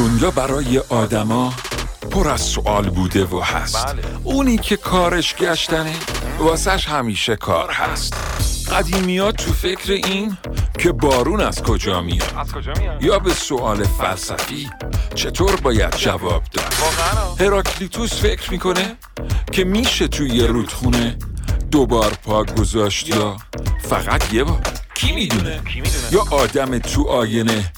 دنیا برای آدما پر از سوال بوده و هست. بله. اونی که کارش گشتنه واسش همیشه کار هست. قدیمیات تو فکر این که بارون از کجا میاد؟ از کجا میاد؟ یا به سوال فلسفی چطور باید جواب داد؟ هراکلیتوس فکر می‌کنه که میشه توی یه رودخونه دوبار پا گذاشت یا فقط یه بار؟ کی می‌دونه؟ کی می‌دونه؟ یا آدم تو آینه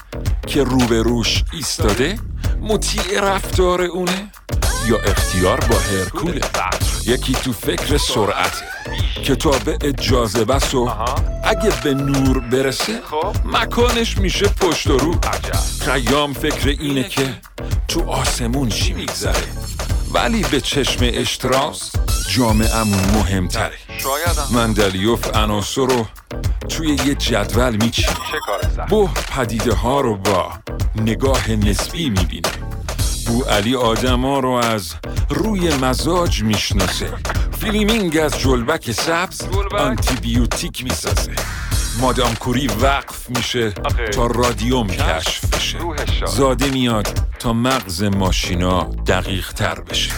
که روبروش ایستاده مطیع رفتار اونه یا اختیار با هرکوله یکی تو فکر سرعته کتاب اجازه بس و. اگه به نور برسه خب. مکانش میشه پشت و رو خیام فکر اینه که تو آسمون چی میگذره ولی به چشم اشتراس جامعمون مهمتره شایدم مندلیوف عناصر رو توی یه جدول سخت بو پدیده ها رو با نگاه نسبی می‌بینه بو علی آدم ها رو از روی مزاج می‌شناسه فلمینگ از جلبک سبز؟ آنتیبیوتیک می‌سازه مادام کوری وقف میشه. تا رادیوم کشف بشه. زاده میاد تا مغز ماشینا دقیق تر بشه.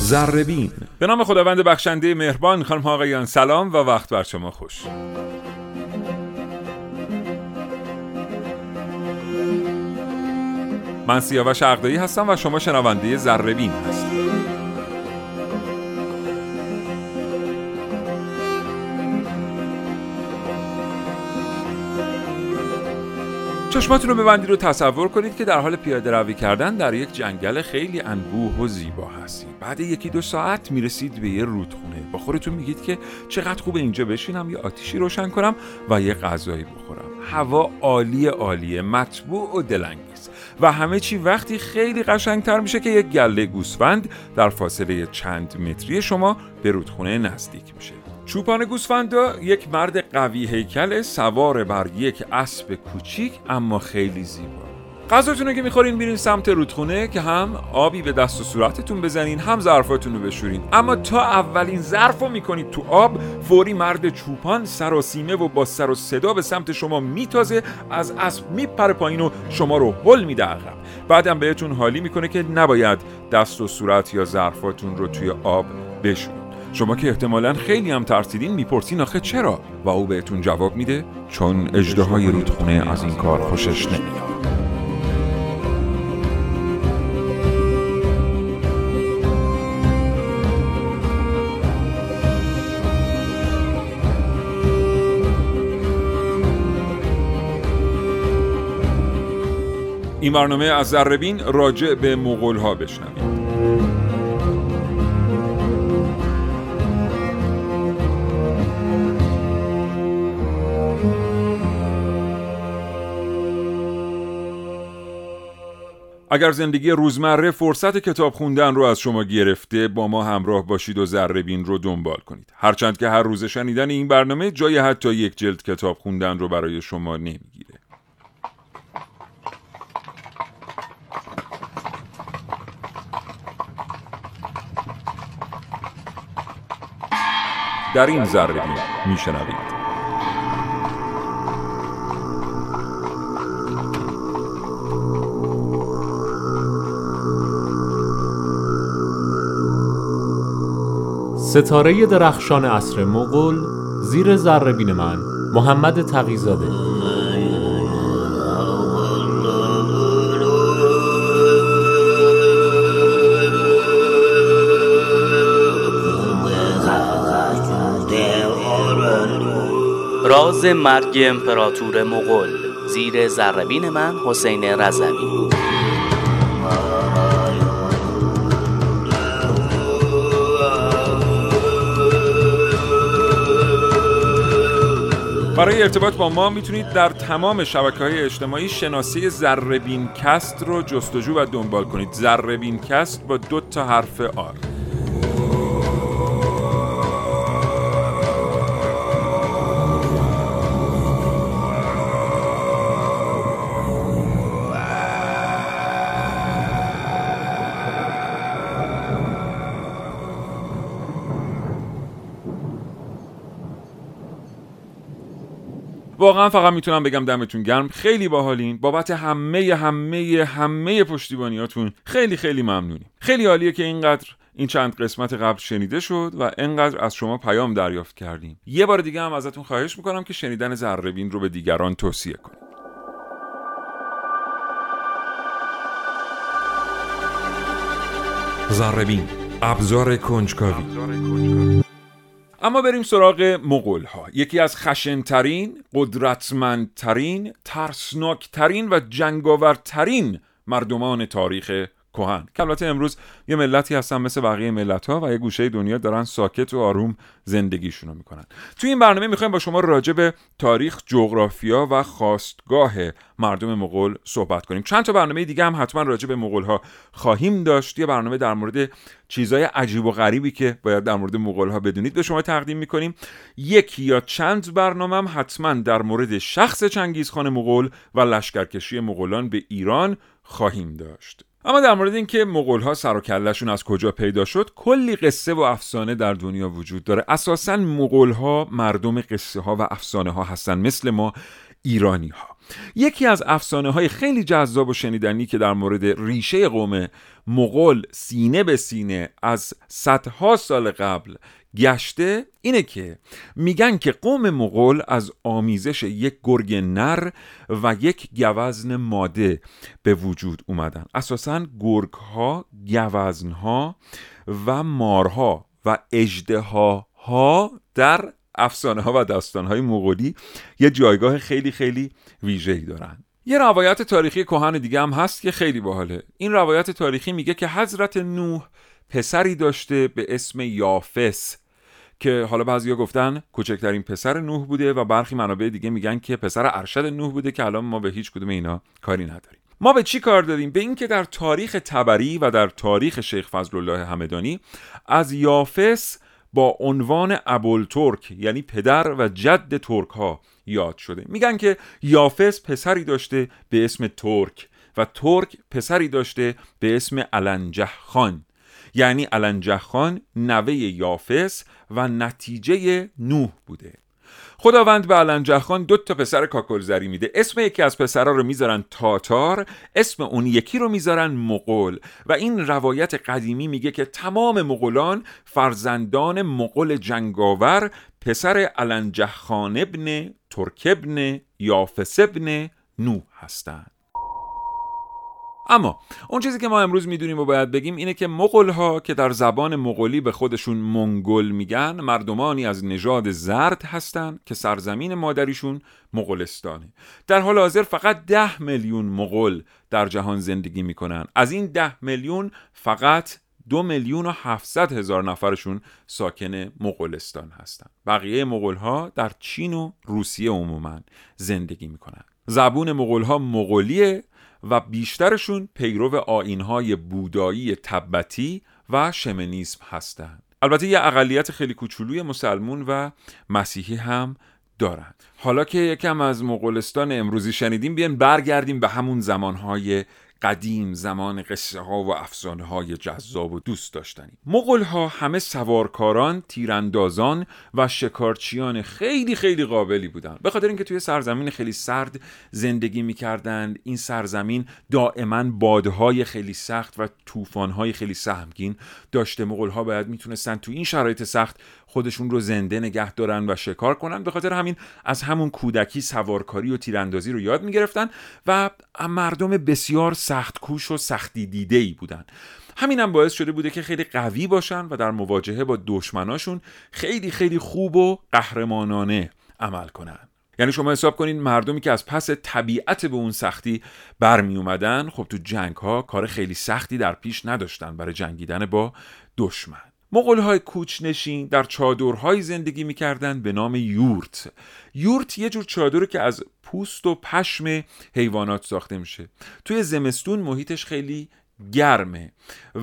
زربین. به نام خداوند بخشنده مهربان خانم ها آقایان سلام و وقت بر شما خوش. من سیاوش عقدایی هستم و شما شنونده زربین هستید. چشماتون رو ببندید و تصور کنید که در حال پیاده روی کردن در یک جنگل خیلی انبوه و زیبا هستید. بعد یکی دو ساعت می‌رسید به یه رودخونه. با خودتون میگید که چقدر خوب اینجا بشینم یه آتیشی روشن کنم و یه غذایی بخورم. هوا عالی عالیه مطبوع و دلانگیز. و همه چی وقتی خیلی قشنگتر میشه که یک گله گوسفند در فاصله چند متری شما به رودخونه نزدیک میشه. چوپان گوسفندا یک مرد قوی هیکل سوار بر یک اسب کوچیک اما خیلی زیبا. غذاتون رو که می‌خورین میرین سمت رودخونه که هم آبی به دست و صورتتون بزنین هم ظرفاتون رو بشورین. اما تا اولین ظرف رو می‌کنید تو آب فوری مرد چوپان سراسیمه و با سر و صدا به سمت شما میتازه از اسب میپره پایین و شما رو هل میده عقب. بعدم بهتون حالی می‌کنه که نباید دست و صورت یا ظرفاتون رو توی آب بشورین شما که احتمالا خیلی هم ترسیدین می‌پرسین آخه چرا؟ و او بهتون جواب میده چون اجدهای رودخونه از این کار خوشش نمیاد. این برنامه از ذربین راجع به مغول ها بشنوید. اگر زندگی روزمره فرصت کتاب خوندن رو از شما گرفته با ما همراه باشید و ذربین رو دنبال کنید. هرچند که هر روز شنیدن این برنامه جای حتی یک جلد کتاب خوندن رو برای شما نمی‌گیره. در این ذربین میشنوید. ستاره درخشان عصر مغول زیر ذربین من محمد تقیزاده. راز مرگ امپراتور مغول زیر ذره‌بین من حسین رضوی برای ارتباط با ما می‌تونید در تمام شبکه های اجتماعی شناسه ذره‌بین کست رو جستجو و دنبال کنید. ذره‌بین کست با دو تا حرف R. واقعا فقط می‌تونم بگم دمتون گرم. خیلی باحالین. بابت همه همه همه پشتیبانیاتون خیلی خیلی ممنونیم. خیلی عالیه که اینقدر این چند قسمت قبل شنیده شد و انقدر از شما پیام دریافت کردیم. یه بار دیگه هم ازتون خواهش می‌کنم که شنیدن ذربین رو به دیگران توصیه کنید. ذربین ابزار کنجکاوی. اما بریم سراغ مغول ها یکی از خشنترین، قدرتمندترین، ترسناکترین و جنگاورترین مردمان تاریخ کهن که البته امروز یه ملتی هستن مثل بقیه ملت ها و یه گوشه دنیا دارن ساکت و آروم زندگیشونو می‌کنن. توی این برنامه می‌خوایم با شما راجع به تاریخ جغرافیا و خواستگاه مردم مغول صحبت کنیم. چند تا برنامه دیگه هم حتما راجع به مغول ها خواهیم داشت. یه برنامه در مورد چیزای عجیب و غریبی که باید در مورد مغول ها بدونید به شما تقدیم می‌کنیم. یکی یا چند برنامه هم حتما در مورد شخص چنگیزخان مغول و لشکرکشی مغولان به ایران خواهیم داشت. اما در مورد اینکه مغول ها سر و کلشون از کجا پیدا شد کلی قصه و افسانه در دنیا وجود داره. اساسا مغول ها مردم قصه ها و افسانه ها هستن مثل ما ایرانی ها یکی از افسانه های خیلی جذاب و شنیدنی که در مورد ریشه قوم مغول سینه به سینه از صدها سال قبل گشته اینه که میگن که قوم مغول از آمیزش یک گرگ نر و یک گوزن ماده به وجود اومدن. اساسا گرگ ها گوزن ها و مارها و اجده ها در افسانه ها و داستان های مغولی یه جایگاه خیلی خیلی ویژه‌ای دارن یه روایت تاریخی کهن دیگه هم هست که خیلی باحاله. این روایت تاریخی میگه که حضرت نوح پسری داشته به اسم یافس که حالا بعضیا گفتن کوچکترین پسر نوح بوده و برخی منابع دیگه میگن که پسر ارشد نوح بوده که الان ما به هیچ کدوم اینا کاری نداریم. ما به چی کار داریم؟ به اینکه در تاریخ تبری و در تاریخ شیخ فضل الله همدانی از یافس با عنوان ابوالترک یعنی پدر و جد ترک ها یاد شده. میگن که یافس پسری داشته به اسم ترک و ترک پسری داشته به اسم علنجه خان. یعنی علنجه خان نوه یافس و نتیجه نوح بوده. خداوند به علنجه خان دو تا پسر کاکلزری میده. اسم یکی از پسرها رو می‌ذارن تاتار اسم اون یکی رو می‌ذارن مغول. و این روایت قدیمی میگه که تمام مغولان فرزندان مغول جنگاور پسر علنجه خان ابن ترک ابن یافس ابن نوح هستند. اما اون چیزی که ما امروز می‌دونیم و باید بگیم اینه که مغول ها که در زبان مغولی به خودشون منگل میگن مردمانی از نژاد زرد هستند که سرزمین مادریشون مغولستانه. در حال حاضر فقط ده میلیون مغول در جهان زندگی می‌کنن. از این ده میلیون فقط دو میلیون و هفتصد هزار نفرشون ساکن مغولستان هستند. بقیه مغول ها در چین و روسیه عموما زندگی می‌کنن. زبون مغول ها مغولیه و بیشترشون پیرو آینهای بودایی تبتی و شمنیسم هستند. البته یه اقلیت خیلی کوچولوی مسلمون و مسیحی هم دارند حالا که یکم از مغولستان امروزی شنیدیم بیاین برگردیم به همون زمانهای قدیم زمان قصه ها و افسانه های جذاب و دوست داشتنی. مغول ها همه سوارکاران، تیراندازان و شکارچیان خیلی خیلی قابلی بودند. به خاطر اینکه توی سرزمین خیلی سرد زندگی می‌کردند این سرزمین دائما بادهای خیلی سخت و طوفانهای خیلی سهمگین داشته. مغول ها باید می‌تونستن تو این شرایط سخت خودشون رو زنده نگه دارن و شکار کنن به خاطر همین از همون کودکی سوارکاری و تیراندازی رو یاد می‌گرفتن و مردم بسیار سخت کوش و سختی دیده ای بودن. همین هم باعث شده بوده که خیلی قوی باشن و در مواجهه با دشمناشون خیلی خیلی خوب و قهرمانانه عمل کنن. یعنی شما حساب کنید مردمی که از پس طبیعت به اون سختی برمی اومدن خب تو جنگ ها کار خیلی سختی در پیش نداشتن برای جنگیدن با دشمن. مغول های کوچنشین در چادرهایی زندگی می‌کردند به نام یورت. یورت یه جور چادره که از پوست و پشم حیوانات ساخته میشه. توی زمستون محیطش خیلی گرمه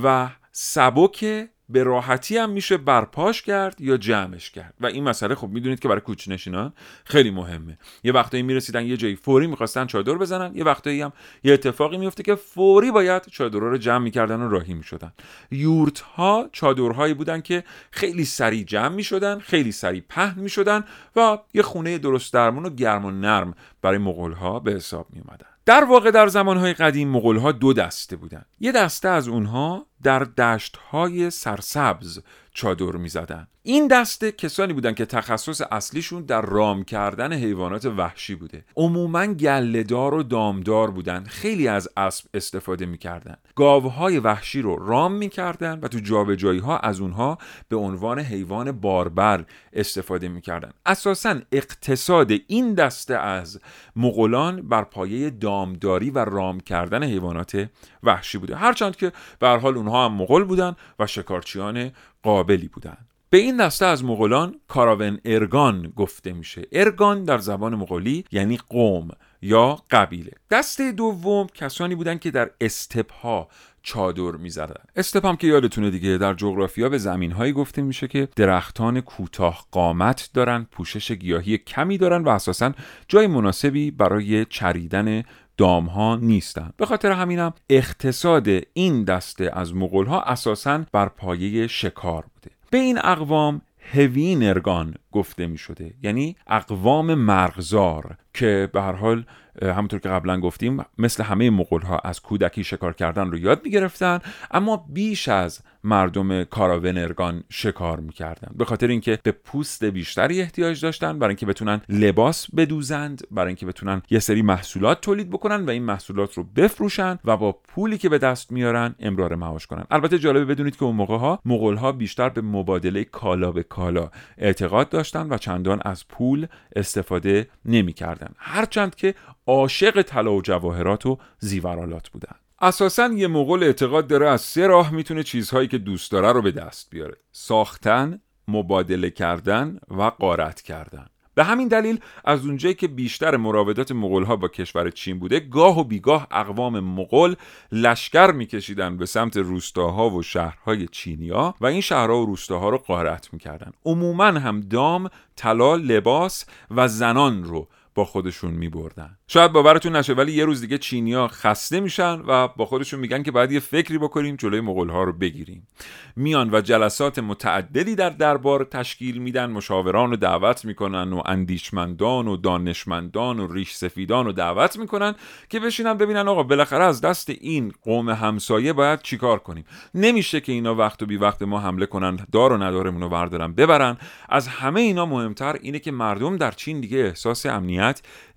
و سبک به راحتی هم میشه برپاش کرد یا جمعش کرد. و این مسئله خب می‌دونید که برای کوچنشینان خیلی مهمه. یه وقتایی می‌رسیدن یه جایی فوری می‌خواستن چادر بزنن یه وقتایی هم یه اتفاقی میفته که فوری باید چادرها رو جمع می‌کردن و راهی می‌شدن. یورت ها چادرهایی بودن که خیلی سریع جمع می‌شدن خیلی سریع پهن می‌شدن و یه خونه درست درمون و گرم و نرم برای مغول ها به حساب می اومدن. در واقع در زمانهای قدیم مغول ها دو دسته بودن یه دسته از اونها در دشت های سرسبز چادر می زدن. این دسته کسانی بودن که تخصص اصلیشون در رام کردن حیوانات وحشی بوده. عموما گلهدار و دامدار بودن. خیلی از اسب استفاده می‌کردن. گاوهای وحشی رو رام می‌کردن و تو جابجایی ها از اونها به عنوان حیوان باربر استفاده می‌کردن. اساسا اقتصاد این دسته از مغولان بر پایه دامداری و رام کردن حیوانات وحشی بوده. هرچند که به حال اونها هم مغول بودن و شکارچیان قابلی بودن. به این دسته از مغولان کاراون ارگان گفته میشه. ارگان در زبان مغولی یعنی قوم یا قبیله. دسته دوم کسانی بودند که در استپ ها چادر می‌زدن. استپ هم که یادتونه دیگه در جغرافیا به زمین هایی گفته میشه که درختان کوتاه قامت دارن پوشش گیاهی کمی دارن و اساسا جای مناسبی برای چریدن دام ها نیستن. به خاطر همینم اقتصاد این دسته از مغول ها اساسا بر پایه شکار بوده. به این اقوام هوینرگان گفته می شده یعنی اقوام مرغزار که به هر حال همونطور که قبلا گفتیم مثل همه مغول ها از کودکی شکار کردن رو یاد می گرفتن اما بیش از مردم کاراونرگان شکار می‌کردن. به خاطر اینکه به پوست بیشتری احتیاج داشتن برای اینکه بتونن لباس بدوزند برای اینکه بتونن یه سری محصولات تولید بکنن و این محصولات رو بفروشن و با پولی که به دست میارن امرار معاش کنن. البته جالبه بدونید که اون موقع ها مغول ها بیشتر به مبادله کالا به کالا اعتقاد داشتن و چندان از پول استفاده نمی‌کردن. هرچند که عاشق طلا و جواهرات و زیورالات بودن. اساسا یه مغول اعتقاد داره از سه راه می‌تونه چیزهایی که دوست داره رو به دست بیاره. ساختن مبادله کردن و قارت کردن. به همین دلیل از اونجایی که بیشتر مراودات ها با کشور چین بوده گاه و بیگاه اقوام مغول لشکر میکشیدن به سمت روستاها و شهرهای چینیا و این شهرها و روستاها رو قارت می‌کردن. عموما هم دام طلا لباس و زنان رو با خودشون می بردن شاید باورتون نشه ولی یه روز دیگه چینیا خسته میشن و با خودشون میگن که باید یه فکری بکنیم جلوی مغول ها رو بگیریم. میان و جلسات متعددی در دربار تشکیل میدن مشاوران رو دعوت می‌کنن و اندیشمندان و دانشمندان و ریش سفیدان رو دعوت می‌کنن که بشینن ببینن آقا بالاخره از دست این قوم همسایه باید چیکار کنیم؟ نمیشه که اینا وقت و بی وقت ما حمله کنن دار و ندارمون رو بردارن ببرن. از همه اینا مهمتر اینه که مردم در چین دیگه احساس امنیت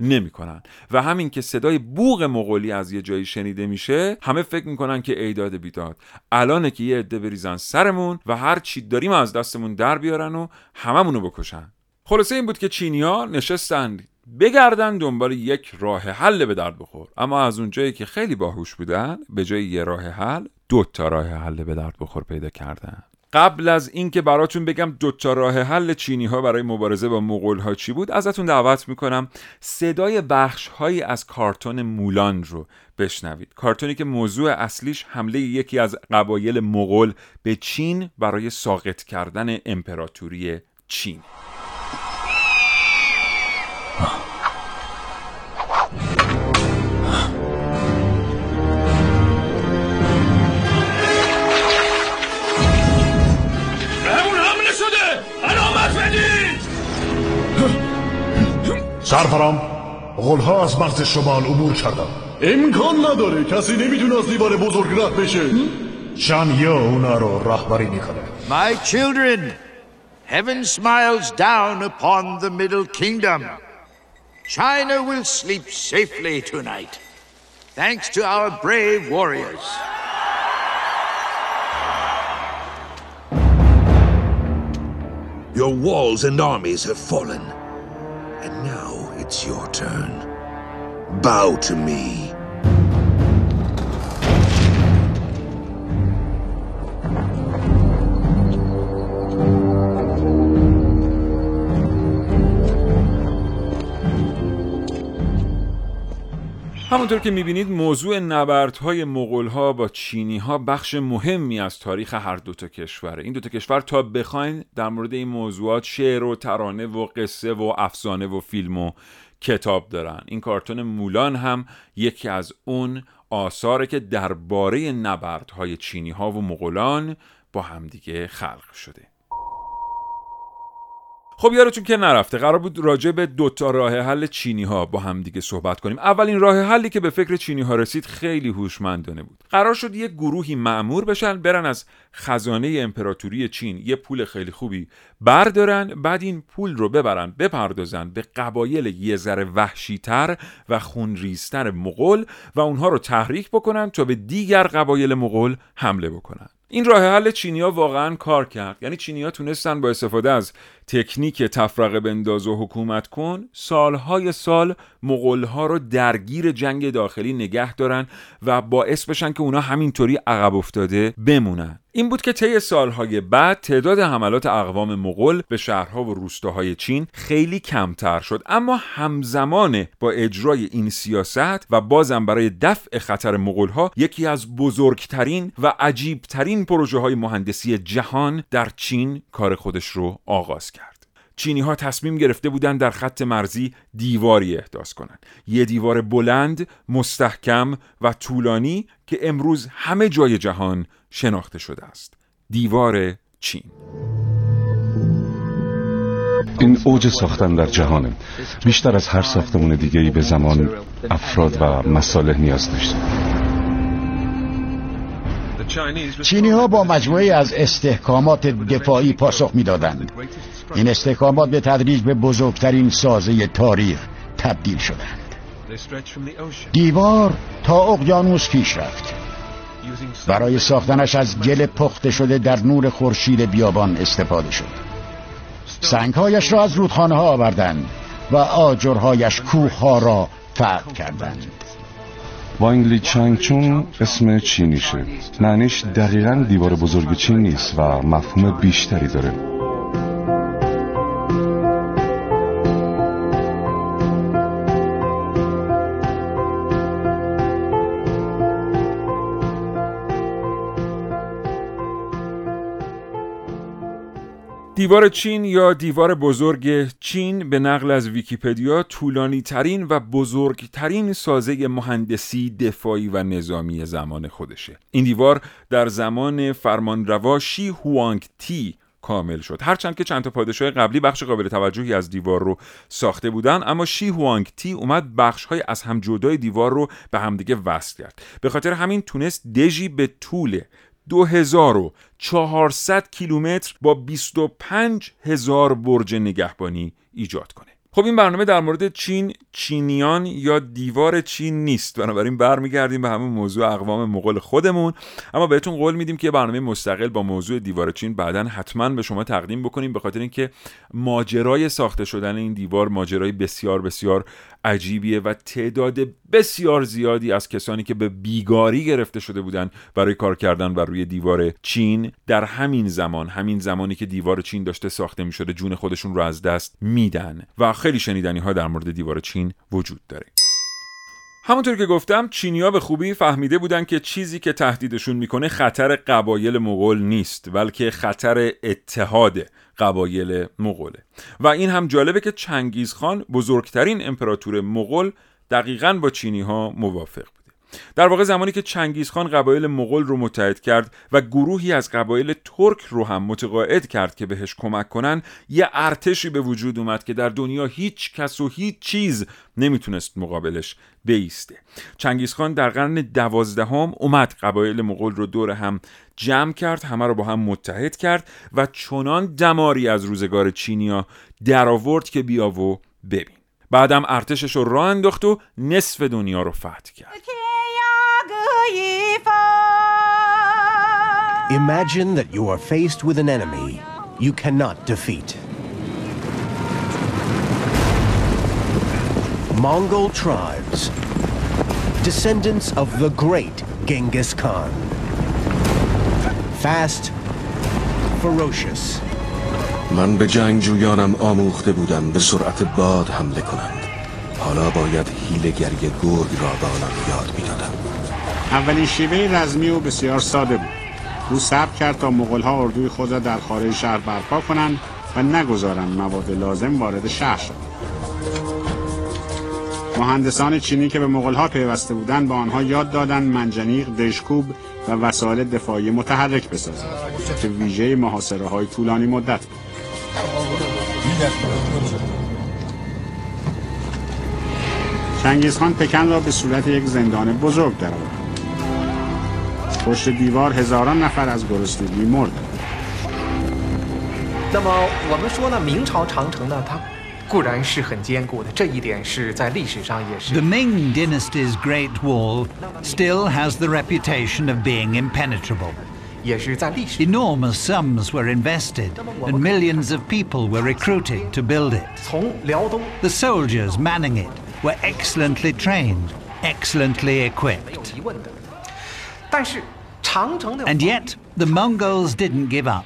نمی‌کنن. و همین که صدای بوغ مغولی از یه جایی شنیده میشه همه فکر می‌کنن که ایداد بیداد. الانه که یه عده بریزن سرمون و هر چی داریم از دستمون در بیارن و هممونو بکشن. خلاصه این بود که چینیا نشستند بگردن دنبال یک راه حل به درد بخور. اما از اونجایی که خیلی باهوش بودن به جای یه راه حل دو تا راه حل به درد بخور پیدا کردن. قبل از اینکه براتون بگم دوتا راه حل چینی ها برای مبارزه با مغول ها چی بود ازتون دعوت می‌کنم صدای بخش هایی از کارتون مولان رو بشنوید. کارتونی که موضوع اصلیش حمله یکی از قبایل مغول به چین برای ساقط کردن امپراتوری چین. سرفرام غلها از مرز شمال عبور کردن امکان نداره کسی نمی‌تونه از دیوار بزرگ رد بشه شان یا اونا رو رهبری می‌کنه My children, heaven smiles down upon the middle kingdom. China will sleep safely tonight, thanks to our brave warriors. Your walls and armies have fallen. And now it's your turn. Bow to me. همونطور که می‌بینید موضوع نبردهای مغولها با چینی ها بخش مهمی از تاریخ هر دو تا کشوره. این دو تا کشور تا بخواین در مورد این موضوعات شعر و ترانه و قصه و افسانه و فیلم و کتاب دارن. این کارتون مولان هم یکی از اون آثاره که درباره نبردهای چینی ها و مغولان با همدیگه خلق شده. خب یادتون که نرفته قرار بود راجع به دوتا راه حل چینی ها با هم دیگه صحبت کنیم. اولین راه حلی که به فکر چینی ها رسید خیلی هوشمندانه بود. قرار شد یه گروهی معمور بشن برن از خزانه امپراتوری چین. یه پول خیلی خوبی بردارن بعد این پول رو ببرن بپردازن به قبایل یه ذره وحشیتر و خونریزتر مغول و اونها رو تحریک بکنن تا به دیگر قبایل مغول حمله بکنن. این راه حل چینیا واقعا کار کرد. یعنی چینیا تونستن با استفاده از تکنیک تفرقه بنداز و حکومت کن سالهای سال مغولها رو درگیر جنگ داخلی نگه دارن و باعث بشن که اونا همینطوری عقب افتاده بمونن. این بود که طی سالهای بعد تعداد حملات اقوام مغول به شهرها و روستاهای چین خیلی کمتر شد. اما همزمان با اجرای این سیاست و بازم برای دفع خطر مغولها یکی از بزرگترین و عجیبترین پروژه های مهندسی جهان در چین کار خودش رو آغاز کرد. چینی ها تصمیم گرفته بودند در خط مرزی دیواری احداث کنند یه دیوار بلند، مستحکم و طولانی که امروز همه جای جهان شناخته شده است. دیوار چین. این اوج ساختن در جهانه. بیشتر از هر ساختمون دیگری به زمان افراد و مصالح نیاز داشته چینی ها با مجموعه از استحکامات دفاعی پاسخ می‌دادند. این استحکامات به تدریج به بزرگترین سازه تاریخ تبدیل شدند. دیوار تا اقیانوس پیش رفت. برای ساختنش از گل پخته شده در نور خورشید بیابان استفاده شد. سنگهایش را از رودخانه ها آوردند و آجرهایش کوه ها را فرق کردند. وانگلی چانگچون اسم چینیشه معنیش دقیقا دیوار بزرگ چین نیست و مفهوم بیشتری داره. دیوار چین یا دیوار بزرگ چین به نقل از ویکیپدیا طولانی ترین و بزرگترین سازه مهندسی دفاعی و نظامی زمان خودشه. این دیوار در زمان فرمانروا شی هوانگ تی کامل شد. هرچند که چند تا پادشاه قبلی بخش قابل توجهی از دیوار رو ساخته بودن اما شی هوانگ تی اومد بخش های از هم جدای دیوار رو به همدیگه وصل کرد. به خاطر همین تونست دژی به طول 2400 کیلومتر با 25 هزار برج نگهبانی ایجاد کنه. خب این برنامه در مورد چین چینیان یا دیوار چین نیست. بنابراین برمیگردیم به همون موضوع اقوام مغول خودمون. اما بهتون قول میدیم که برنامه مستقل با موضوع دیوار چین بعدا حتما به شما تقدیم بکنیم به خاطر اینکه ماجرای ساخته شدن این دیوار ماجرای بسیار بسیار عجیبیه و تعداد بسیار زیادی از کسانی که به بیگاری گرفته شده بودند برای کار کردن و روی دیوار چین در همین زمان همین زمانی که دیوار چین داشته ساخته می شده جون خودشون رو از دست میدن و خیلی شنیدنی ها در مورد دیوار چین وجود داره. همونطور که گفتم چینیا به خوبی فهمیده بودن که چیزی که تهدیدشون می‌کنه خطر قبایل مغول نیست بلکه خطر اتحاد قبایل مغوله و این هم جالبه که چنگیز خان بزرگترین امپراتور مغول دقیقا با چینی ها موافق در واقع زمانی که چنگیز خان قبایل مغول رو متحد کرد و گروهی از قبایل ترک رو هم متقاعد کرد که بهش کمک کنن یه ارتشی به وجود اومد که در دنیا هیچ کس و هیچ چیز نمی‌تونست مقابلش بیسته. چنگیز خان در قرن دوازدهم اومد قبایل مغول رو دور هم جمع کرد همه رو با هم متحد کرد و چنان دماری از روزگار چینیا در آورد که بیا و ببین بعدم ارتشش رو راه انداخت و نصف دنیا رو فتح کرد Imagine that you are faced with an enemy you cannot defeat. Mongol tribes, descendants of the great Genghis Khan. Fast, ferocious. من به جنگجویانم آموخته بودم به سرعت باد حمله کنند. حالا باید هیلگری گرگ را به آنان یاد می‌دادم. اولین شیوه رزمی او بسیار ساده بود. او صبر کرد تا مغلها اردوی خود را در خارج شهر برپا کنند و نگذارند مواد لازم وارد شهر شد مهندسان چینی که به مغلها پیوسته بودند به آنها یاد دادند منجنیق، دشکوب و وسایل دفاعی متحرک بسازند که ویژه محاصره های طولانی مدت بود. چنگیزخان پکن را به صورت یک زندان بزرگ درآورد. پشت دیوار هزاران نفر از گرسنگی مرد. 那么我们说呢，明朝长城呢，它固然是很坚固的，这一点是在历史上也是。 The Ming Dynasty's Great Wall still has the reputation of being impenetrable. 也是在历史 Enormous sums were invested, and millions of people were recruited to build it. 从辽东 The soldiers manning it were excellently trained, excellently equipped. And yet, the Mongols didn't give up.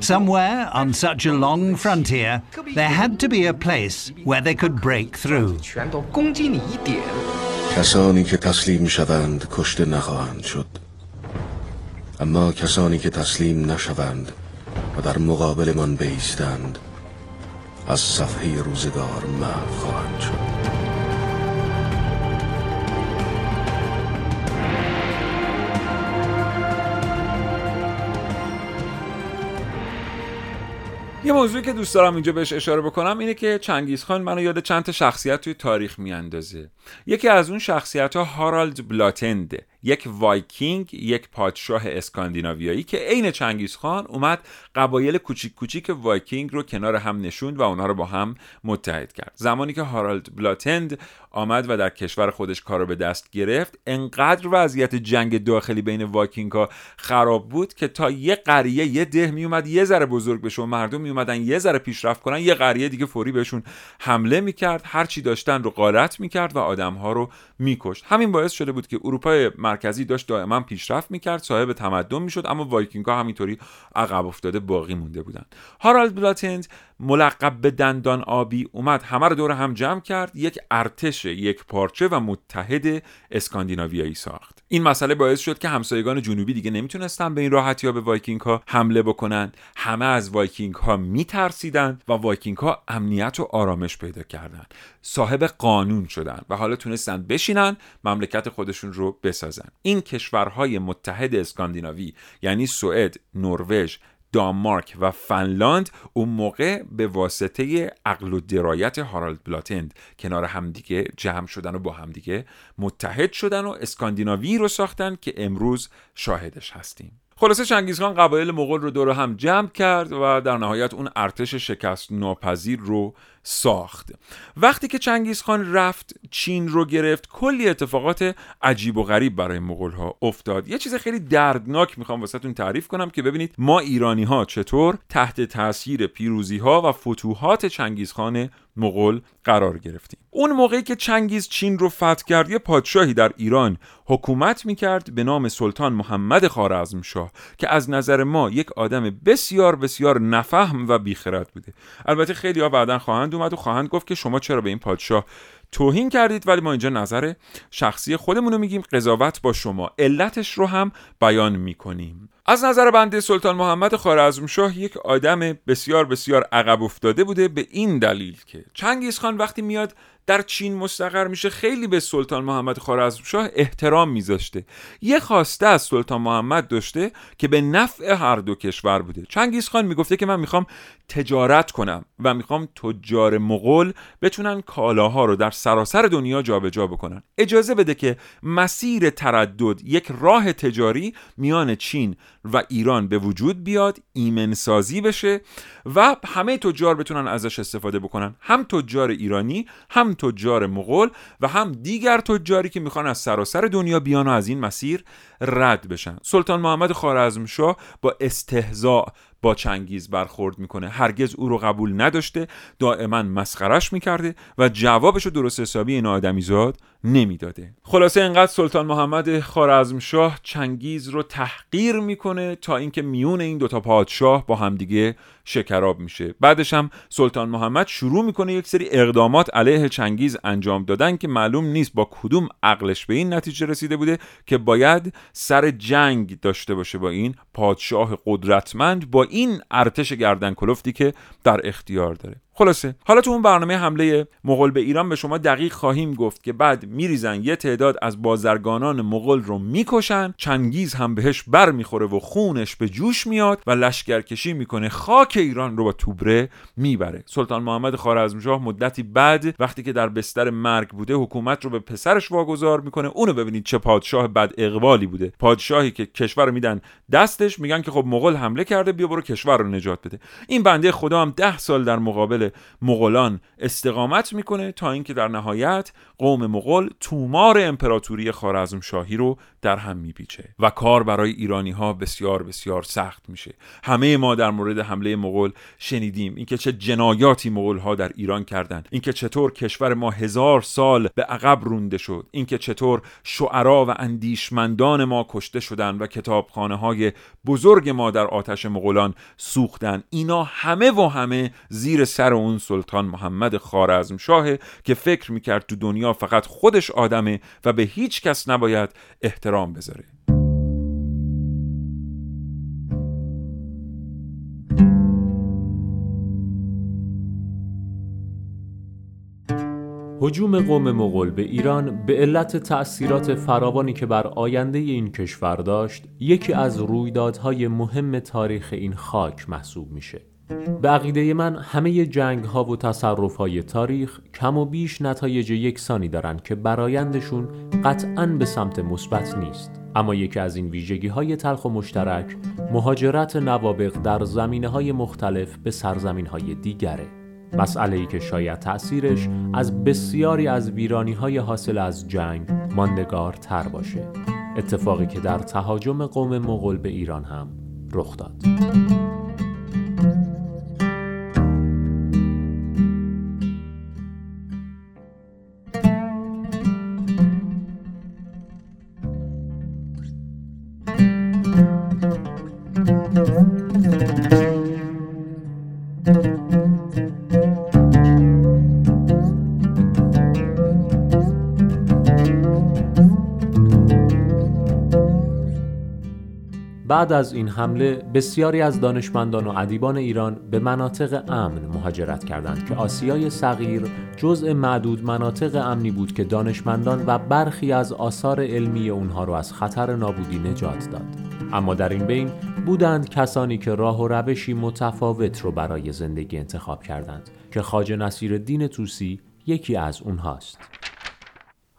Somewhere on such a long frontier, there had to be a place where they could break through. کسانی که تسلیم شوند کشته نخواهند شد اما کسانی که تسلیم نشوند و در مقابل من بیستند از صفحه روزگار محو خواهند شد یه موضوعی که دوست دارم اینجا بهش اشاره بکنم اینه که چنگیز خان منو یاد چند تا شخصیت توی تاریخ میاندازه. یکی از اون شخصیت ها هارالد بلاتنده. یک وایکینگ یک پادشاه اسکاندیناویایی که عین چنگیز خان اومد قبایل کوچیک کوچیک وایکینگ رو کنار هم نشوند و اونها رو با هم متحد کرد. زمانی که هارالد بلاتند آمد و در کشور خودش کار رو به دست گرفت انقدر وضعیت جنگ داخلی بین وایکینگ ها خراب بود که تا یه قریه یه ده میومد یه ذره بزرگ بشه و مردم میومدن یه ذره پیشرفت کنن یه قریه دیگه فوری بهشون حمله می‌کرد هر چی داشتن رو غارت می‌کرد و آدم ها رو میکشت. همین باعث شده بود که اروپای مرکزی داشت دائما پیشرفت می‌کرد صاحب تمدن می‌شد اما وایکینگ ها همینطوری عقب افتاده باقی مونده بودن هارالد بلاتند ملقب به دندان آبی اومد. همه رو دور هم جمع کرد. یک ارتش یک پارچه و متحد اسکاندیناویایی ساخت. این مسئله باعث شد که همسایگان جنوبی دیگه نمی‌تونستن به این راحتی ها به وایکینگ ها حمله بکنن. همه از وایکینگ ها میترسیدن و وایکینگ ها امنیت و آرامش پیدا کردن. صاحب قانون شدن و حالا تونستن بشینن مملکت خودشون رو بسازن. این کشورهای متحد اسکاندیناوی یعنی سوئد نروژ دانمارک و فنلاند اون موقع به واسطه عقل و درایت هارالد بلاتند کنار همدیگه جمع شدن و با همدیگه متحد شدن و اسکاندیناوی رو ساختن که امروز شاهدش هستیم. خلاصه چنگیزخان قبایل مغول رو دور هم جمع کرد و در نهایت اون ارتش شکست ناپذیر رو ساخت. وقتی که چنگیز خان رفت چین رو گرفت کلی اتفاقات عجیب و غریب برای مغول ها افتاد. یه چیز خیلی دردناک می‌خوام واسهتون تعریف کنم که ببینید ما ایرانی ها چطور تحت تاثیر پیروزی ها و فتوحات چنگیز خان مغول قرار گرفتیم. اون موقعی که چنگیز چین رو فتح کرد یه پادشاهی در ایران حکومت می‌کرد به نام سلطان محمد خارزمشاه که از نظر ما یک آدم بسیار بسیار نفهم و بیخرد بوده. البته خیلی ها بعدا خواهند اومد و خواهند گفت که شما چرا به این پادشاه توهین کردید ولی ما اینجا نظر شخصی خودمون رو میگیم. قضاوت با شما علتش رو هم بیان می‌کنیم. از نظر بنده سلطان محمد خوارزمشاه یک آدم بسیار بسیار عقب افتاده بوده به این دلیل که چنگیز خان وقتی میاد در چین مستقر میشه خیلی به سلطان محمد خوارزمشاه احترام میذاشته. یه خواسته از سلطان محمد داشته که به نفع هر دو کشور بوده. چنگیز خان می‌گفته که من می‌خوام تجارت کنم و می‌خوام تجار مغول بتونن کالاها رو در سراسر دنیا جابجا جا بکنن. اجازه بده که مسیر تردد یک راه تجاری میان چین و ایران به وجود بیاد ایمنسازی بشه و همه تجار بتونن ازش استفاده بکنن. هم تجار ایرانی هم تجار مغول و هم دیگر تجاری که می‌خوان از سراسر دنیا بیان و از این مسیر رد بشن. سلطان محمد خوارزمشاه با استهزاء با چنگیز برخورد می‌کنه. هرگز او رو قبول نداشته دائما مسخرش می‌کرده و جوابش رو درست حسابی این آدمیزاد نمی‌داده. خلاصه اینقدر سلطان محمد خارزمشاه چنگیز رو تحقیر می‌کنه تا اینکه میون این دوتا پادشاه با همدیگه شکراب میشه. بعدش هم سلطان محمد شروع می‌کنه یک سری اقدامات علیه چنگیز انجام دادن که معلوم نیست با کدوم عقلش به این نتیجه رسیده بوده که باید سر جنگ داشته باشه با این پادشاه قدرتمند با این ارتش گردن کلفتی که در اختیار داره. خلاصه. حالا تو اون برنامه حمله مغول به ایران به شما دقیق خواهیم گفت که بعد میریزن یه تعداد از بازرگانان مغول رو می‌کشن چنگیز هم بهش بر می‌خوره و خونش به جوش میاد و لشکرکشی می‌کنه. خاک ایران رو با توبره می‌بره. سلطان محمد خوارزمشاه مدتی بعد وقتی که در بستر مرگ بوده حکومت رو به پسرش واگذار می‌کنه. اونو ببینید چه پادشاه بد اقبالی بوده. پادشاهی که کشور رو میدن دستش میگن که خب مغول حمله کرده بیا برو کشور رو نجات بده. این بنده خدا هم ده سال در مقابل مغولان استقامت می‌کنه تا اینکه در نهایت قوم مغول تومار امپراتوری خارزم شاهی رو در هم میپیچه و کار برای ایرانی ها بسیار بسیار سخت میشه. همه ما در مورد حمله مغول شنیدیم اینکه چه جنایاتی مغول ها در ایران کردند اینکه چطور کشور ما هزار سال به عقب رونده شد اینکه چطور شعرا و اندیشمندان ما کشته شدند و کتابخانه های بزرگ ما در آتش مغولان سوختن اینا همه و همه زیر سر اون سلطان محمد خارزم شاهه که فکر می‌کرد تو دنیا فقط خودش آدمه و به هیچ کس نباید احترام بذاره. هجوم قوم مغول به ایران به علت تأثیرات فراوانی که بر آینده این کشور داشت یکی از رویدادهای مهم تاریخ این خاک محسوب میشه. به عقیده من همه جنگ ها و تصرف های تاریخ کم و بیش نتایج یکسانی دارند که برایندشون قطعا به سمت مثبت نیست. اما یکی از این ویژگی های تلخ و مشترک مهاجرت نوابق در زمینه های مختلف به سرزمین های دیگره. مسئله ای که شاید تأثیرش از بسیاری از ویرانی های حاصل از جنگ ماندگار تر باشه. اتفاقی که در تهاجم قوم مغول به ایران هم رخ داد. بعد از این حمله بسیاری از دانشمندان و ادیبان ایران به مناطق امن مهاجرت کردند که آسیای صغیر جزء معدود مناطق امنی بود که دانشمندان و برخی از آثار علمی اونها رو از خطر نابودی نجات داد. اما در این بین بودند کسانی که راه و روشی متفاوت رو برای زندگی انتخاب کردند که خاج نصیر دین توسی یکی از اونهاست.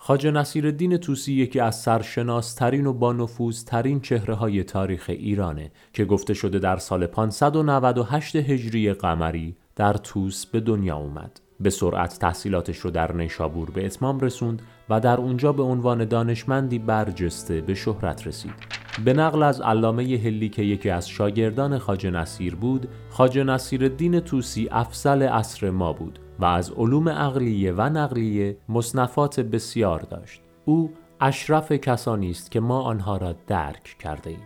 خاج دین توسی یکی از سرشناسترین و با ترین چهره های تاریخ ایرانه که گفته شده در سال 598 هجری قمری در توس به دنیا اومد. به سرعت تحصیلاتش رو در نیشابور به اتمام رسوند و در اونجا به عنوان دانشمندی برجسته به شهرت رسید. به نقل از علامه هلی که یکی از شاگردان خاج نصیر بود، خاج نصیر دین توسی افضل عصر ما بود و از علوم عقلیه و نقلیه مصنفات بسیار داشت. او اشرف کسانی است که ما آنها را درک کرده ایم.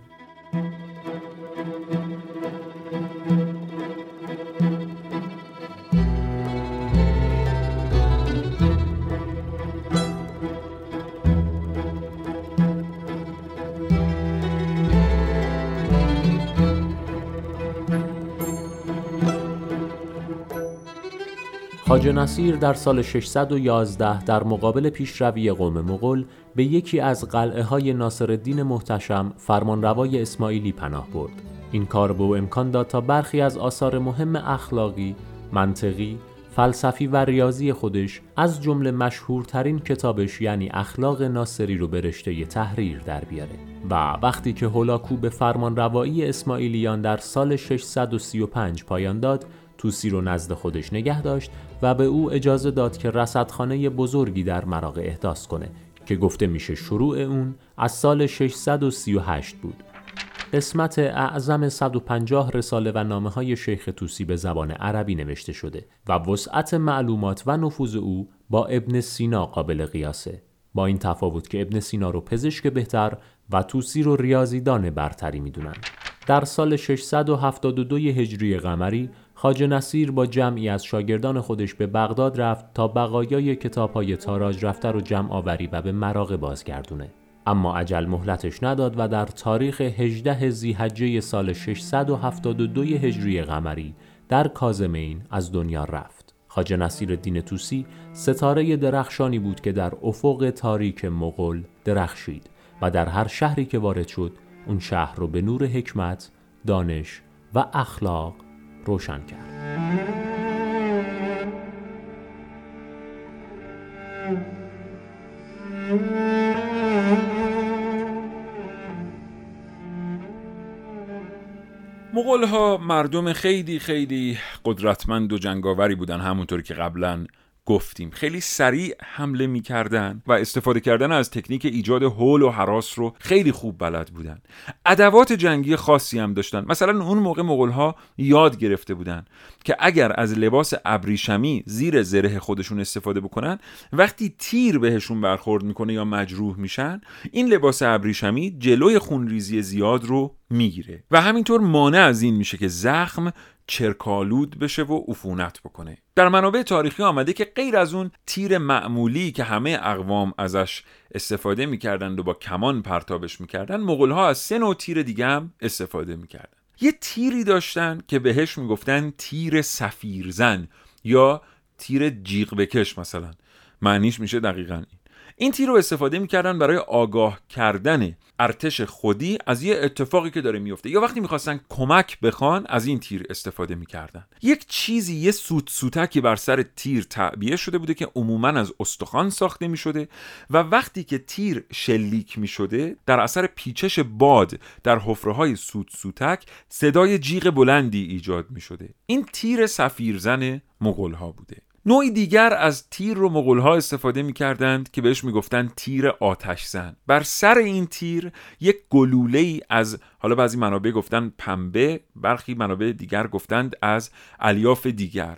خاج نصیر در سال 611 در مقابل پیشروی قوم مغول به یکی از قلعه های ناصرالدین محتشم فرمانروای اسماعیلی پناه برد. این کار به او امکان داد تا برخی از آثار مهم اخلاقی، منطقی، فلسفی و ریاضی خودش از جمله مشهورترین کتابش یعنی اخلاق ناصری رو به رشته تحریر در بیاره و وقتی که هولاکو به فرمانروایی اسماعیلیان در سال 635 پایان داد توسی رو نزد خودش نگه داشت و به او اجازه داد که رصدخانه بزرگی در مراغ احداث کنه که گفته میشه شروع اون از سال 638 بود. قسمت اعظم 150 رساله و نامه های شیخ توسی به زبان عربی نوشته شده و وسعت معلومات و نفوذ او با ابن سینا قابل قیاسه. با این تفاوت که ابن سینا رو پزشک بهتر و توسی رو ریاضیدان برتری می‌دونن. در سال 672 هجری قمری خاج نصیر با جمعی از شاگردان خودش به بغداد رفت تا بقایای کتابهای تاراج رفته رو جمع آوری و به مراغ بازگردونه اما عجل مهلتش نداد و در تاریخ 18 زیحجه سال 672 هجری قمری در کازمین از دنیا رفت. خاج نصیر دین توسی ستاره درخشانی بود که در افق تاریک مغول درخشید و در هر شهری که وارد شد اون شهر رو به نور حکمت، دانش و اخلاق روشن کرد. مغول ها مردم خیلی خیلی قدرتمند و جنگاوری بودن همونطور که قبلا گفتیم. خیلی سریع حمله می‌کردن و استفاده کردن از تکنیک ایجاد هول و حراس رو خیلی خوب بلد بودن. ادوات جنگی خاصی هم داشتن. مثلا اون موقع مغول یاد گرفته بودن که اگر از لباس ابریشمی زیر زره خودشون استفاده بکنن وقتی تیر بهشون برخورد می‌کنه یا مجروح میشن این لباس ابریشمی جلوی خونریزی زیاد رو می‌گیره. و همینطور مانع از این میشه که زخم چرکالود بشه و عفونت بکنه. در منابع تاریخی آمده که غیر از اون تیر معمولی که همه اقوام ازش استفاده می‌کردند و با کمان پرتابش می‌کردن مغول ها از سه نوع تیر دیگه هم استفاده می‌کردن یه تیری داشتن که بهش می‌گفتن تیر سفیرزن یا تیر جیغ بکش مثلا. معنیش میشه دقیقا این. این تیر رو استفاده می‌کردن برای آگاه کردن ارتش خودی از یه اتفاقی که داره میفته یا وقتی می‌خواستن کمک بخوان از این تیر استفاده می‌کردن. یک چیزی یه سوت سوتکی بر سر تیر تعبیه شده بوده که عموما از استخوان ساخته می‌شده و وقتی که تیر شلیک می‌شده در اثر پیچش باد در حفره های سوت سوتک صدای جیغ بلندی ایجاد می‌شده. این تیر سفیرزن مغول ها بوده. نوعی دیگر از تیر رو مغولها استفاده می کردند که بهش می‌گفتند تیر آتش زن بر سر این تیر یک گلوله ای از حالا بعضی منابع گفتن پنبه برخی منابع دیگر گفتند از الیاف دیگر.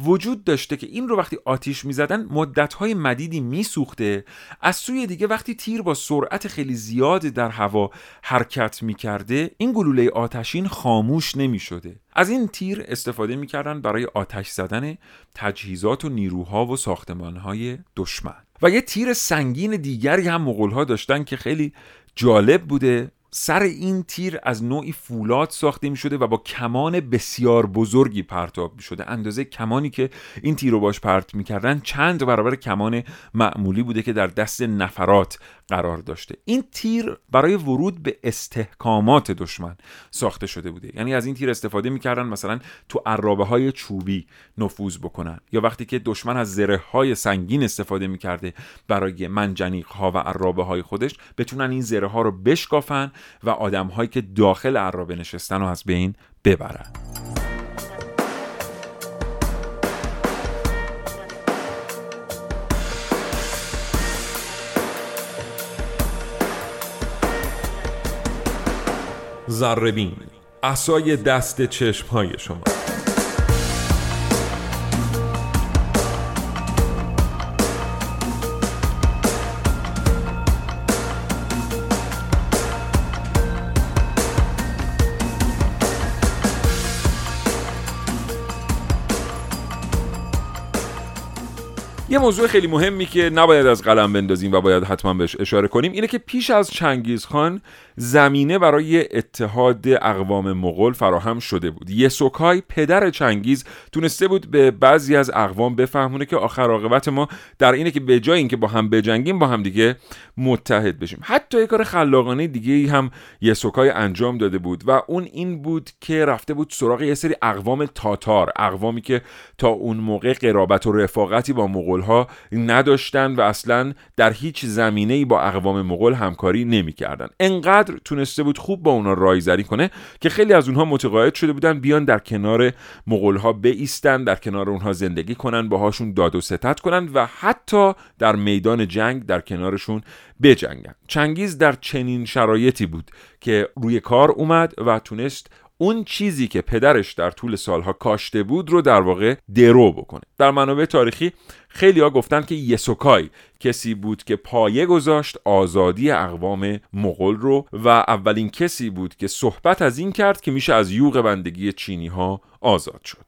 وجود داشته که این رو وقتی آتیش می‌زدن مدتهای مدیدی میسوخته. از سوی دیگه وقتی تیر با سرعت خیلی زیاد در هوا حرکت می‌کرده این گلوله آتشین خاموش نمی‌شده. از این تیر استفاده می‌کردن برای آتش زدن تجهیزات و نیروها و ساختمانهای دشمن. و یه تیر سنگین دیگری هم مغولها داشتن که خیلی جالب بوده. سر این تیر از نوعی فولاد ساخته می شده و با کمان بسیار بزرگی پرتاب می شده اندازه کمانی که این تیر رو باش پرت می کردن چند برابر کمان معمولی بوده که در دست نفرات قرار داشته. این تیر برای ورود به استحکامات دشمن ساخته شده بوده. یعنی از این تیر استفاده می‌کردن مثلا تو عرابه های چوبی نفوذ بکنن یا وقتی که دشمن از زره های سنگین استفاده می‌کرده برای منجنیق ها و عرابه های خودش بتونن این زره ها رو بشکافن و آدم هایی که داخل عرابه نشستن رو از بین ببرن. زربین اسای دست چشم های شما. یه موضوع خیلی مهمی که نباید از قلم بندازیم و باید حتما بهش اشاره کنیم اینه که پیش از چنگیز خان زمینه برای اتحاد اقوام مغول فراهم شده بود. یسوکای پدر چنگیز تونسته بود به بعضی از اقوام بفهمونه که آخر عاقبت ما در اینه که به جای اینکه با هم بجنگیم با هم دیگه متحد بشیم. حتی یه کار خلاقانه دیگه ای هم یسوکای انجام داده بود و اون این بود که رفته بود سراغ یه سری اقوام تاتار اقوامی که تا اون موقع قرابت و رفاقتی با مغول ها نداشتن و اصلا در هیچ زمینه با اقوام مغول همکاری نمی‌کردن انقدر تونسته بود خوب با اونا رایزنی کنه که خیلی از اونها متقاعد شده بودن بیان در کنار مغول ها بیستن در کنار اونها زندگی کنن باهاشون داد و ستت کنن و حتی در میدان جنگ در کنارشون بجنگن. چنگیز در چنین شرایطی بود که روی کار اومد و تونست اون چیزی که پدرش در طول سالها کاشته بود رو در واقع درو بکنه. در منابع تاریخی خیلی ها گفتن که یسوکای کسی بود که پایه گذاشت آزادی اقوام مغول رو و اولین کسی بود که صحبت از این کرد که میشه از یوغ بندگی چینی ها آزاد شد.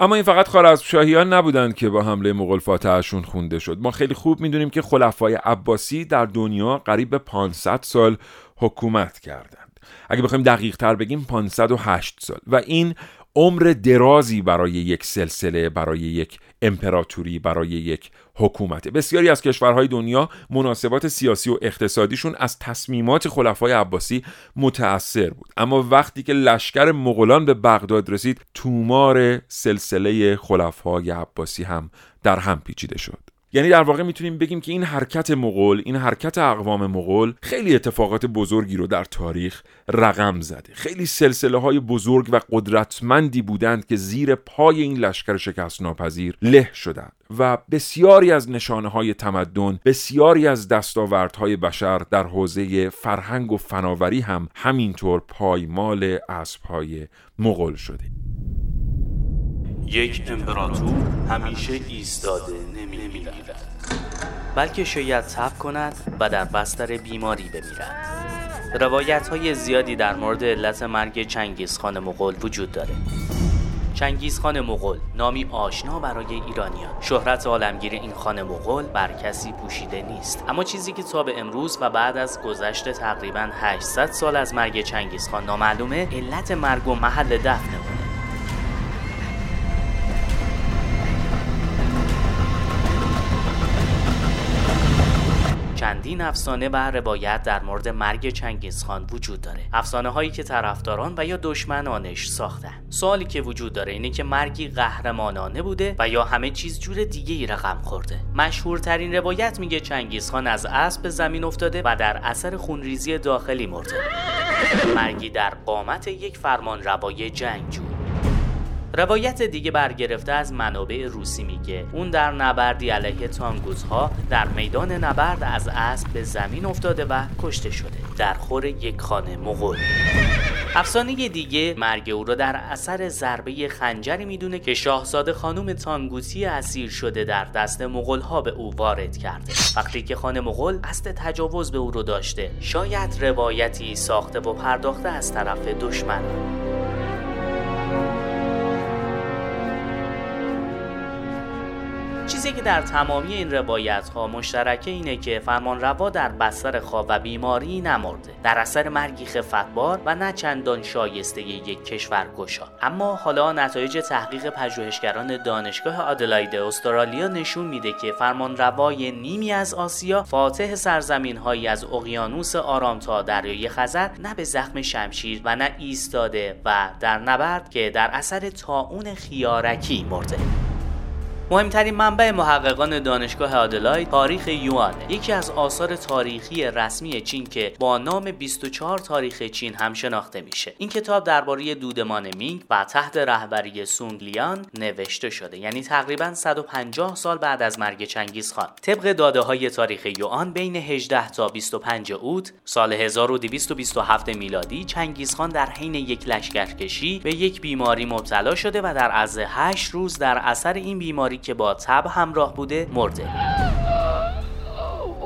اما این فقط از شاهیان نبودند که با حمله مغول فاتحشون خونده شد. ما خیلی خوب می‌دونیم که خلفای عباسی در دنیا قریب به 500 سال حکومت کردند. اگه بخوایم دقیق تر بگیم 508 سال. و این عمر درازی برای یک سلسله برای یک امپراتوری برای یک حکومت بسیاری از کشورهای دنیا مناسبات سیاسی و اقتصادیشون از تصمیمات خلفای عباسی متأثر بود. اما وقتی که لشکر مغولان به بغداد رسید تومار سلسله خلفای عباسی هم در هم پیچیده شد. یعنی در واقع می‌تونیم بگیم که این حرکت مغول این حرکت اقوام مغول خیلی اتفاقات بزرگی رو در تاریخ رقم زده. خیلی سلسله های بزرگ و قدرتمندی بودند که زیر پای این لشکر شکست ناپذیر له شدند و بسیاری از نشانه های تمدن بسیاری از دستاوردهای بشر در حوزه فرهنگ و فناوری هم همینطور پایمال اسبهای مغول شده. یک امپراتور همیشه ایستاده نمیمیرد بلکه شاید تب کند و در بستر بیماری بمیرد. روایت های زیادی در مورد علت مرگ چنگیزخان مغول وجود داره. چنگیزخان مغول نامی آشنا برای ایرانیان. شهرت عالمگیر این خان مغول بر کسی پوشیده نیست. اما چیزی که تا به امروز و بعد از گذشت تقریبا 800 سال از مرگ چنگیزخان نامعلومه علت مرگ و محل دفن اونه چندین افسانه و روایت در مورد مرگ چنگیزخان وجود داره. افسانه هایی که طرفداران و یا دشمنانش ساختن. سوالی که وجود داره اینه که مرگی قهرمانانه بوده و یا همه چیز جور دیگه ای رقم خورده. مشهورترین روایت میگه چنگیزخان از اسب به زمین افتاده و در اثر خونریزی داخلی مرده. مرگی در قامت یک فرمان روای جنگجو. روایت دیگه برگرفته از منابع روسی میگه اون در نبردی علیه تانگوزها در میدان نبرد از اسب به زمین افتاده و کشته شده در خور یک خانه مغول. افسانه دیگه مرگ او را در اثر ضربه خنجری می‌دونه که شاهزاده خانم تانگوسی اسیر شده در دست مغول ها به او وارد کرده. وقتی که خانه مغول قصد تجاوز به او رو داشته شاید روایتی ساخته و پرداخته از طرف دشمن. چیزی که در تمامی این روایت ها مشترکه اینه که فرمان روا در بستر خواب و بیماری نمرده. در اثر مرگی خفتبار و نه چندان شایسته یک کشور گشا اما حالا نتایج تحقیق پژوهشگران دانشگاه آدلاید استرالیا نشون میده که فرمان روای نیمی از آسیا فاتح سرزمین هایی از اقیانوس آرام تا دریای خزر نه به زخم شمشیر و نه ایستاده و در نبرد که در اثر تاون خیارکی مرده. مهمترین منبع محققان دانشگاه آدلاید تاریخ یوان. یکی از آثار تاریخی رسمی چین که با نام 24 تاریخ چین هم شناخته میشه. این کتاب درباره دودمان مینگ و تحت رهبری سونگلیان نوشته شده. یعنی تقریبا 150 سال بعد از مرگ چنگیز خان. طبق داده های تاریخ یوان بین 18 تا 25 اوت سال 1227 میلادی چنگیز خان در حین یک لشکرکشی به یک بیماری مبتلا شده و در عرض 8 روز در اثر این بیماری که با تب همراه بوده مرده.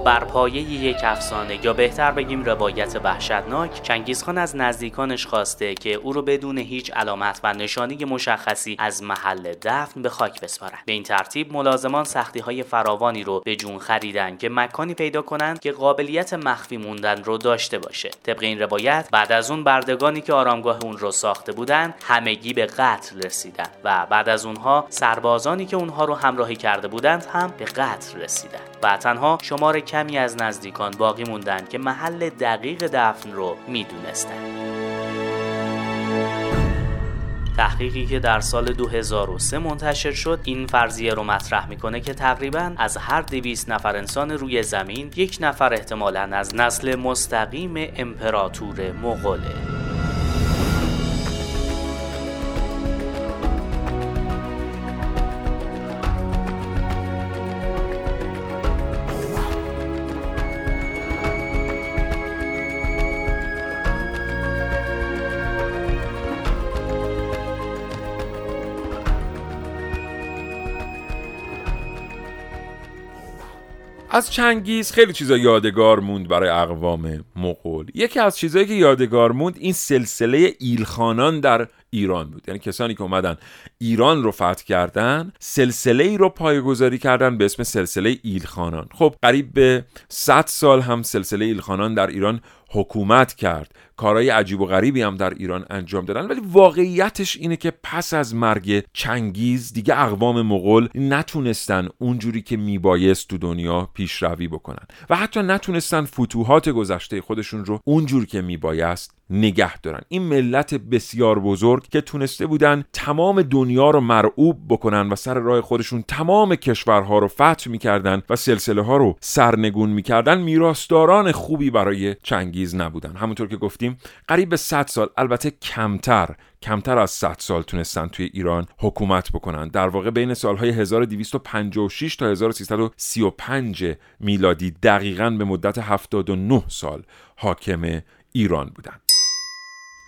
بر پایه یک افسانه یا بهتر بگیم روایت وحشتناک چنگیزخان از نزدیکانش خواسته که او رو بدون هیچ علامت و نشانی مشخصی از محل دفن به خاک بسپارن. به این ترتیب ملازمان سختی های فراوانی رو به جون خریدن که مکانی پیدا کنند که قابلیت مخفی موندن رو داشته باشه. طبق این روایت بعد از اون بردگانی که آرامگاه اون رو ساخته بودن همگی به قتل رسیدن و بعد از اونها سربازانی که اونها رو همراهی کرده بودند هم به قتل رسیدن. و تنها شمار کمی از نزدیکان باقی موندن که محل دقیق دفن رو می‌دونستن. تحقیقی که در سال 2003 منتشر شد این فرضیه رو مطرح می‌کنه که تقریبا از هر 200 نفر انسان روی زمین یک نفر احتمالا از نسل مستقیم امپراتور مغوله. از چنگیز خیلی چیزا یادگار موند برای اقوام مغول. یکی از چیزایی که یادگار موند این سلسله ایلخانان در ایران بود. یعنی کسانی که اومدن ایران رو فتح کردن سلسله ای رو پایگذاری کردن به اسم سلسله ایلخانان. خب قریب به 100 سال هم سلسله ایلخانان در ایران حکومت کرد. کارهای عجیب و غریبی هم در ایران انجام دادن ولی واقعیتش اینه که پس از مرگ چنگیز دیگه اقوام مغول نتونستن اونجوری که میبایست تو دنیا پیشروی بکنن و حتی نتونستن فتوحات گذشته خودشون رو اونجور که میبایست نگه دارن. این ملت بسیار بزرگ که تونسته بودن تمام دنیا رو مرعوب بکنن و سر راه خودشون تمام کشورها رو فتح می‌کردن و سلسله ها رو سرنگون می‌کردن میراستاران خوبی برای چنگیز نبودن. همونطور که گفتیم قریب به 100 سال البته کمتر کمتر از 100 سال تونستن توی ایران حکومت بکنن. در واقع بین سالهای 1256 تا 1335 میلادی دقیقا به مدت 79 سال حاکم ایران بودن.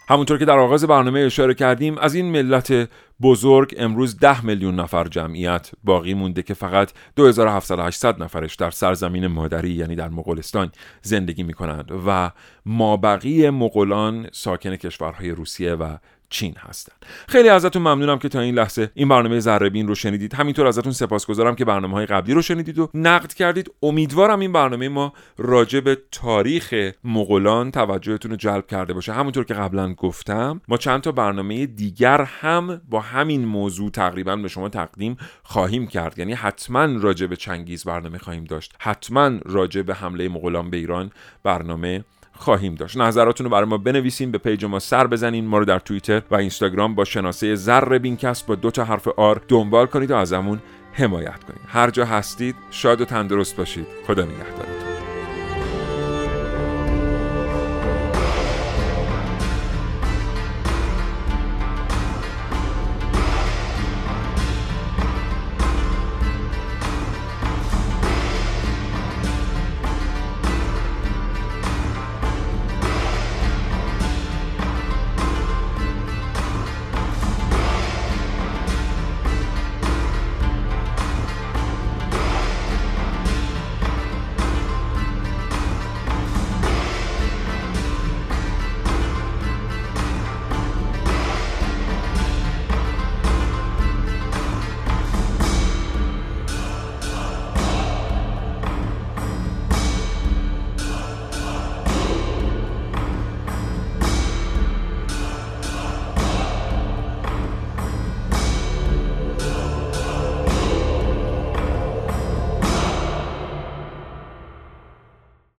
همونطور که در آغاز برنامه اشاره کردیم از این ملت بزرگ امروز 10 میلیون نفر جمعیت باقی مونده که فقط 2700 نفرش در سرزمین مادری یعنی در مغولستان زندگی می کنند و مابقی مغولان ساکن کشورهای روسیه و چین هستند. خیلی ازتون ممنونم که تا این لحظه این برنامه ذره رو شنیدید. همینطور ازتون سپاسگزارم که برنامه های قبلی رو شنیدید و نقد کردید. امیدوارم این برنامه ما راجع به تاریخ مغولان توجهتون رو جلب کرده باشه. همونطور که قبلا گفتم ما چند تا برنامه دیگر هم با همین موضوع تقریبا به شما تقدیم خواهیم کرد. یعنی حتما راجع به چنگیز برنامه خواهیم داشت. حتما راجع به حمله مغولان به ایران برنامه خواهیم داشت. نظراتونو رو برای ما بنویسین به page ما سر بزنین ما رو در توییتر و اینستاگرام با شناسه ذره‌بین‌کست با دو تا حرف R دنبال کنید و ازمون حمایت کنید. هر جا هستید شاد و تندرست باشید. خدا نگهدارتون.